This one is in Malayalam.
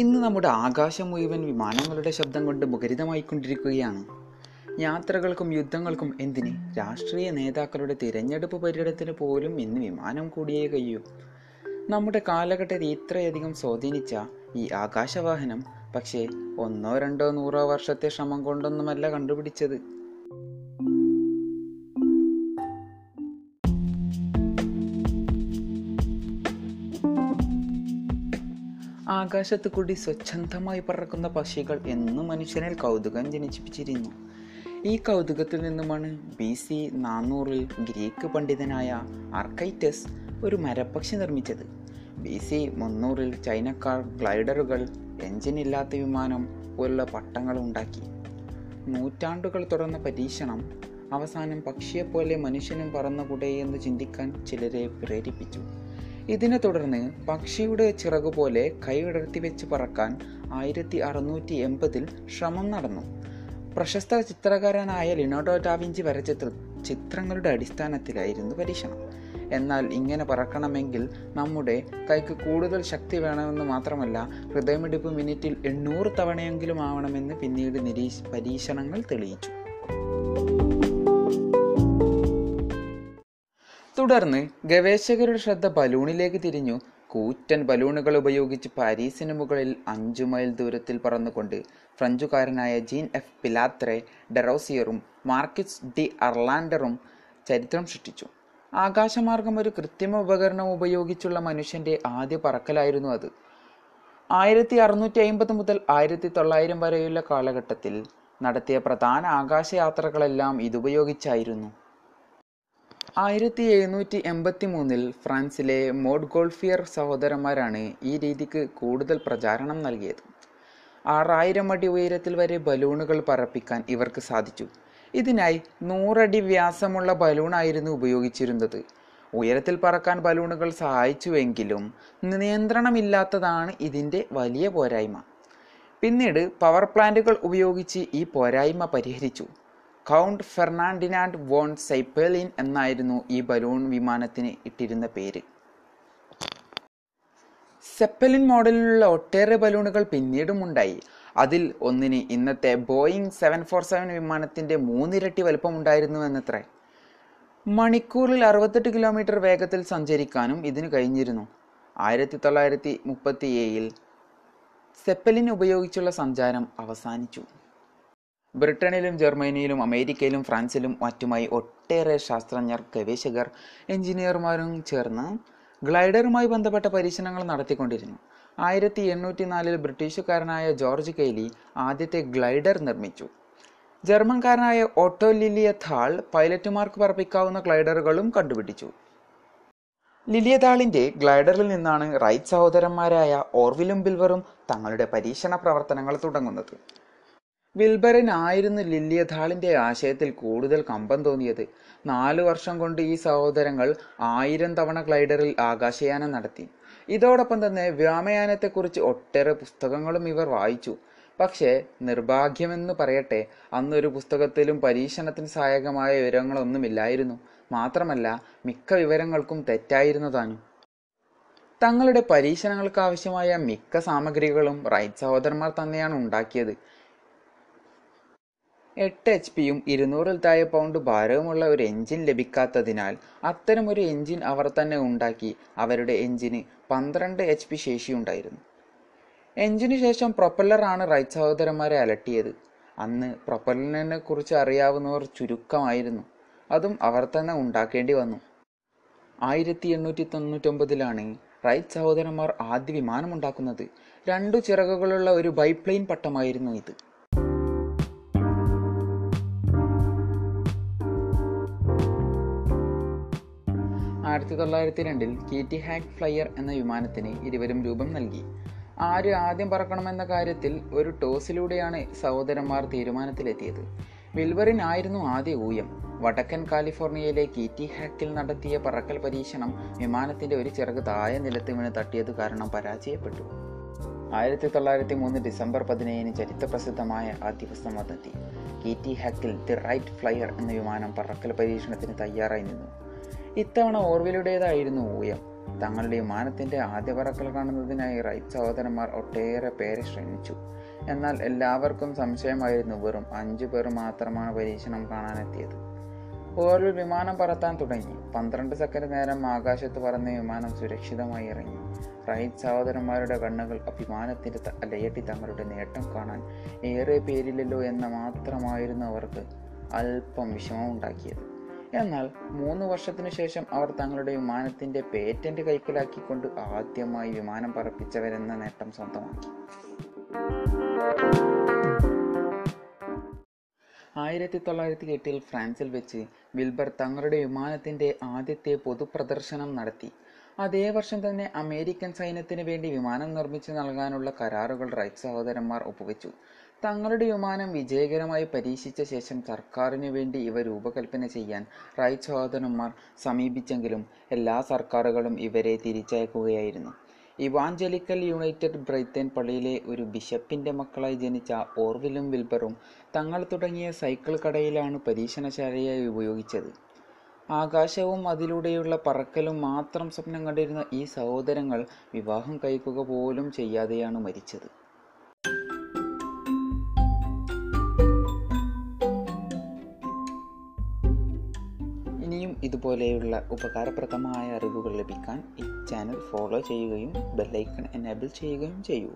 ഇന്ന് നമ്മുടെ ആകാശം മുഴുവൻ വിമാനങ്ങളുടെ ശബ്ദം കൊണ്ട് മുഖരിതമായിക്കൊണ്ടിരിക്കുകയാണ്. യാത്രകൾക്കും യുദ്ധങ്ങൾക്കും എന്തിന്? രാഷ്ട്രീയ നേതാക്കളുടെ തിരഞ്ഞെടുപ്പ് പര്യടനത്തിന് പോലും ഇന്ന് വിമാനം കൂടിയേ കഴിയൂ. നമ്മുടെ കാലഘട്ടത്തെ ഇത്രയധികം സ്വാധീനിച്ച ഈ ആകാശവാഹനം പക്ഷേ ഒന്നോ രണ്ടോ നൂറോ വർഷത്തെ ശ്രമം കൊണ്ടൊന്നുമല്ല കണ്ടുപിടിച്ചത്. ആകാശത്ത് കൂടി സ്വച്ഛന്തമായി പറക്കുന്ന പക്ഷികൾ എന്നും മനുഷ്യനിൽ കൗതുകം ജനിപ്പിച്ചിരുന്നു ഈ കൗതുകത്തിൽ നിന്നുമാണ് ബി സി നാനൂറിൽ ഗ്രീക്ക് പണ്ഡിതനായ ആർക്കൈറ്റസ് ഒരു മരപ്പക്ഷി നിർമ്മിച്ചത്. ബി സി മുന്നൂറിൽ ചൈനക്കാർ ഗ്ലൈഡറുകൾ എഞ്ചിനില്ലാത്ത വിമാനം പോലുള്ള പട്ടങ്ങൾ ഉണ്ടാക്കി. നൂറ്റാണ്ടുകൾ തുടർന്ന പരീക്ഷണം അവസാനം പക്ഷിയെപ്പോലെ മനുഷ്യനും പറന്നുകൂടെ എന്ന് ചിന്തിക്കാൻ ചിലരെ പ്രേരിപ്പിച്ചു. ഇതിനെ തുടർന്ന് പക്ഷിയുടെ ചിറകുപോലെ കൈയിടർത്തി വെച്ച് പറക്കാൻ ആയിരത്തി അറുന്നൂറ്റി എൺപതിൽ ശ്രമം നടന്നു. പ്രശസ്ത ചിത്രകാരനായ ലിനോഡോ ഡാവിഞ്ചി ചിത്ര ചിത്രങ്ങളുടെ അടിസ്ഥാനത്തിലായിരുന്നു പരീക്ഷണം. എന്നാൽ ഇങ്ങനെ പറക്കണമെങ്കിൽ നമ്മുടെ കൈക്ക് കൂടുതൽ ശക്തി വേണമെന്ന് മാത്രമല്ല ഹൃദയമിടിപ്പ് മിനിറ്റിൽ എണ്ണൂറ് തവണയെങ്കിലും ആവണമെന്ന് പിന്നീട് നിരീ പരീക്ഷണങ്ങൾ തെളിയിച്ചു. തുടർന്ന് ഗവേഷകരുടെ ശ്രദ്ധ ബലൂണിലേക്ക് തിരിഞ്ഞു. കൂറ്റൻ ബലൂണുകൾ ഉപയോഗിച്ച് പാരീസിന് മുകളിൽ അഞ്ചു മൈൽ ദൂരത്തിൽ പറന്നുകൊണ്ട് ഫ്രഞ്ചുകാരനായ ജീൻ എഫ് പിലാത്രെ ഡെറോസിയറും മാർക്കിസ് ഡി അർലാൻഡറും ചരിത്രം സൃഷ്ടിച്ചു. ആകാശമാർഗം ഒരു കൃത്രിമ ഉപകരണം ഉപയോഗിച്ചുള്ള മനുഷ്യന്റെ ആദ്യ പറക്കലായിരുന്നു അത്. ആയിരത്തി അറുന്നൂറ്റി അമ്പത് മുതൽ ആയിരത്തി തൊള്ളായിരം വരെയുള്ള കാലഘട്ടത്തിൽ നടത്തിയ പ്രധാന ആകാശയാത്രകളെല്ലാം ഇതുപയോഗിച്ചായിരുന്നു. ആയിരത്തി എഴുന്നൂറ്റി എൺപത്തി മൂന്നിൽ ഫ്രാൻസിലെ മോഡ് ഗോൾഫിയർ സഹോദരന്മാരാണ് ഈ രീതിക്ക് കൂടുതൽ പ്രചാരണം നൽകിയത്. ആറായിരം അടി ഉയരത്തിൽ വരെ ബലൂണുകൾ പറപ്പിക്കാൻ ഇവർക്ക് സാധിച്ചു. ഇതിനായി നൂറടി വ്യാസമുള്ള ബലൂണായിരുന്നു ഉപയോഗിച്ചിരുന്നത്. ഉയരത്തിൽ പറക്കാൻ ബലൂണുകൾ സഹായിച്ചുവെങ്കിലും നിയന്ത്രണമില്ലാത്തതാണ് ഇതിന്റെ വലിയ പോരായ്മ. പിന്നീട് പവർ പ്ലാന്റുകൾ ഉപയോഗിച്ച് ഈ പോരായ്മ പരിഹരിച്ചു. കൗണ്ട് ഫെർണാണ്ടിനാൻഡ് വോൺ സൈപ്പേലിൻ എന്നായിരുന്നു ഈ ബലൂൺ വിമാനത്തിന് ഇട്ടിരുന്ന പേര്. സെപ്പലിൻ മോഡലിലുള്ള ഒട്ടേറെ ബലൂണുകൾ പിന്നീടും ഉണ്ടായി അതിൽ ഒന്നിന് ഇന്നത്തെ ബോയിങ് സെവൻ ഫോർ സെവൻ വിമാനത്തിന്റെ മൂന്നിരട്ടി വലുപ്പമുണ്ടായിരുന്നുവെന്നത്രേ. മണിക്കൂറിൽ അറുപത്തെട്ട് കിലോമീറ്റർ വേഗത്തിൽ സഞ്ചരിക്കാനും ഇതിന് കഴിഞ്ഞിരുന്നു. ആയിരത്തി തൊള്ളായിരത്തി മുപ്പത്തി ഏഴിൽ സെപ്പലിൻ ഉപയോഗിച്ചുള്ള സഞ്ചാരം അവസാനിച്ചു. ബ്രിട്ടനിലും ജർമ്മനിയിലും അമേരിക്കയിലും ഫ്രാൻസിലും മറ്റുമായി ഒട്ടേറെ ശാസ്ത്രജ്ഞർ ഗവേഷകർ എഞ്ചിനീയർമാരും ചേർന്ന് ഗ്ലൈഡറുമായി ബന്ധപ്പെട്ട പരീക്ഷണങ്ങൾ നടത്തിക്കൊണ്ടിരുന്നു. ആയിരത്തി എണ്ണൂറ്റി നാലിൽ ബ്രിട്ടീഷുകാരനായ ജോർജ് കെയ്ലി ആദ്യത്തെ ഗ്ലൈഡർ നിർമ്മിച്ചു. ജർമ്മൻകാരനായ ഓട്ടോ ലിലിയഥാൾ പൈലറ്റുമാർക്ക് പറപ്പിക്കാവുന്ന ഗ്ലൈഡറുകളും കണ്ടുപിടിച്ചു. ലിലിയതാളിന്റെ ഗ്ലൈഡറിൽ നിന്നാണ് റൈറ്റ് സഹോദരന്മാരായ ഓർവിലും ബിൽവറും തങ്ങളുടെ പരീക്ഷണ പ്രവർത്തനങ്ങൾ തുടങ്ങുന്നത്. വിൽബറിനായിരുന്നു ലില്ലിയഥാളിന്റെ ആശയത്തിൽ കൂടുതൽ കമ്പം തോന്നിയത്. നാലു വർഷം കൊണ്ട് ഈ സഹോദരങ്ങൾ ആയിരം തവണ ഗ്ലൈഡറിൽ ആകാശയാനം നടത്തി. ഇതോടൊപ്പം തന്നെ വ്യോമയാനത്തെക്കുറിച്ച് ഒട്ടേറെ പുസ്തകങ്ങളും ഇവർ വായിച്ചു. പക്ഷേ നിർഭാഗ്യമെന്ന് പറയട്ടെ അന്നൊരു പുസ്തകത്തിലും പരീക്ഷണത്തിന് സഹായകമായ വിവരങ്ങളൊന്നുമില്ലായിരുന്നു. മാത്രമല്ല മിക്ക വിവരങ്ങൾക്കും തെറ്റായിരുന്നു തങ്ങളുടെ പരീക്ഷണങ്ങൾക്ക് ആവശ്യമായ മിക്ക സാമഗ്രികളും റൈറ്റ് സഹോദരന്മാർ തന്നെയാണ് ഉണ്ടാക്കിയത്. എട്ട് എച്ച് പിയും ഇരുന്നൂറിൽ താഴെ പൗണ്ട് ഭാരവുമുള്ള ഒരു എഞ്ചിൻ ലഭിക്കാത്തതിനാൽ അത്തരമൊരു എഞ്ചിൻ അവർ തന്നെ ഉണ്ടാക്കി. അവരുടെ എഞ്ചിന് പന്ത്രണ്ട് എച്ച് പി ശേഷിയുണ്ടായിരുന്നു എഞ്ചിനു ശേഷം പ്രൊപ്പല്ലറാണ് റൈറ്റ് സഹോദരന്മാരെ അലട്ടിയത്. അന്ന് പ്രൊപ്പല്ലറിനെ കുറിച്ച് അറിയാവുന്നവർ ചുരുക്കമായിരുന്നു. അതും അവർ തന്നെ ഉണ്ടാക്കേണ്ടി വന്നു. ആയിരത്തി എണ്ണൂറ്റി തൊണ്ണൂറ്റൊമ്പതിലാണ് റൈറ്റ് സഹോദരന്മാർ ആദ്യ വിമാനമുണ്ടാക്കുന്നത് രണ്ടു ചിറകുകളുള്ള ഒരു ബൈപ്ലെയിൻ പട്ടമായിരുന്നു ഇത്. ആയിരത്തി തൊള്ളായിരത്തി രണ്ടിൽ കീറ്റി ഹാക്ക് ഫ്ലയർ എന്ന വിമാനത്തിന് ഇരുവരും രൂപം നൽകി. ആര് ആദ്യം പറക്കണമെന്ന കാര്യത്തിൽ ഒരു ടോസിലൂടെയാണ് സഹോദരന്മാർ തീരുമാനത്തിലെത്തിയത്. വിൽവറിൻ ആയിരുന്നു ആദ്യ ഊയം. വടക്കൻ കാലിഫോർണിയയിലെ കീറ്റി ഹാക്കിൽ നടത്തിയ പറക്കൽ പരീക്ഷണം വിമാനത്തിന്റെ ഒരു ചിറക് താഴെ നിലത്ത് വീണ് തട്ടിയത് കാരണം പരാജയപ്പെട്ടു. ആയിരത്തി തൊള്ളായിരത്തി മൂന്ന് ഡിസംബർ പതിനേഴിന് ചരിത്രപ്രസിദ്ധമായ ആ ദിവസം വന്നെത്തി. കീറ്റി ഹാക്കിൽ ദി റൈറ്റ് ഫ്ലയർ എന്ന വിമാനം പറക്കൽ പരീക്ഷണത്തിന് തയ്യാറായി നിന്നു. ഇത്തവണ ഓർവിലുടേതായിരുന്നു ഊയം. തങ്ങളുടെ വിമാനത്തിന്റെ ആദ്യ പറക്കൽ കാണുന്നതിനായി റൈറ്റ് സഹോദരന്മാർ ഒട്ടേറെ പേരെ ശ്രമിച്ചു എന്നാൽ എല്ലാവർക്കും സംശയമായിരുന്നു വെറും അഞ്ചു പേർ മാത്രമാണ് പരീക്ഷണം കാണാനെത്തിയത്. ഓരോ വിമാനം പറത്താൻ തുടങ്ങി. പന്ത്രണ്ട് സെക്കൻഡ് നേരം ആകാശത്ത് പറന്ന വിമാനം സുരക്ഷിതമായി ഇറങ്ങി. റൈറ്റ് സഹോദരന്മാരുടെ കണ്ണുകൾ അഭിമാനത്തിന്റെ അലയട്ടി തങ്ങളുടെ നേട്ടം കാണാൻ ഏറെ പേരില്ലല്ലോ എന്ന മാത്രമായിരുന്നു അവർക്ക് അല്പം വിഷമമുണ്ടാക്കിയത്. എന്നാൽ മൂന്ന് വർഷത്തിനു ശേഷം അവർ തങ്ങളുടെ വിമാനത്തിന്റെ പേറ്റന്റ് കൈക്കലാക്കിക്കൊണ്ട് ആദ്യമായി വിമാനം പറപ്പിച്ചവരെന്ന നേട്ടം സ്വന്തമാക്കി. ആയിരത്തി തൊള്ളായിരത്തി എട്ടിൽ ഫ്രാൻസിൽ വെച്ച് വിൽബർ തങ്ങളുടെ വിമാനത്തിന്റെ ആദ്യത്തെ പൊതുപ്രദർശനം നടത്തി. അതേ വർഷം തന്നെ അമേരിക്കൻ സൈന്യത്തിന് വേണ്ടി വിമാനം നിർമ്മിച്ചു നൽകാനുള്ള കരാറുകൾ റൈറ്റ് സഹോദരന്മാർ ഒപ്പുവെച്ചു. തങ്ങളുടെ വിമാനം വിജയകരമായി പരീക്ഷിച്ച ശേഷം സർക്കാരിനു വേണ്ടി ഇവ രൂപകൽപ്പന ചെയ്യാൻ റൈറ്റ് സഹോദരന്മാർ സമീപിച്ചെങ്കിലും എല്ലാ സർക്കാരുകളും ഇവരെ തിരിച്ചയക്കുകയായിരുന്നു. ഇവാഞ്ചലിക്കൽ യുണൈറ്റഡ് ബ്രൈത്തൻ പള്ളിയിലെ ഒരു ബിഷപ്പിന്റെ മക്കളായി ജനിച്ച ഓർവിലും വിൽബറും തങ്ങൾ തുടങ്ങിയ സൈക്കിൾ കടയിലാണ് പരീക്ഷണശാലയായി ഉപയോഗിച്ചത്. ആകാശവും അതിലൂടെയുള്ള പറക്കലും മാത്രം സ്വപ്നം കണ്ടിരുന്ന ഈ സഹോദരങ്ങൾ വിവാഹം കഴിക്കുക പോലും ചെയ്യാതെയാണ് മരിച്ചത്. ഇനിയും ഇതുപോലെയുള്ള ഉപകാരപ്രദമായ അറിവുകൾ ലഭിക്കാൻ ഈ ചാനൽ ഫോളോ ചെയ്യുകയും ബെല്ലൈക്കൺ എനേബിൾ ചെയ്യുകയും ചെയ്യൂ.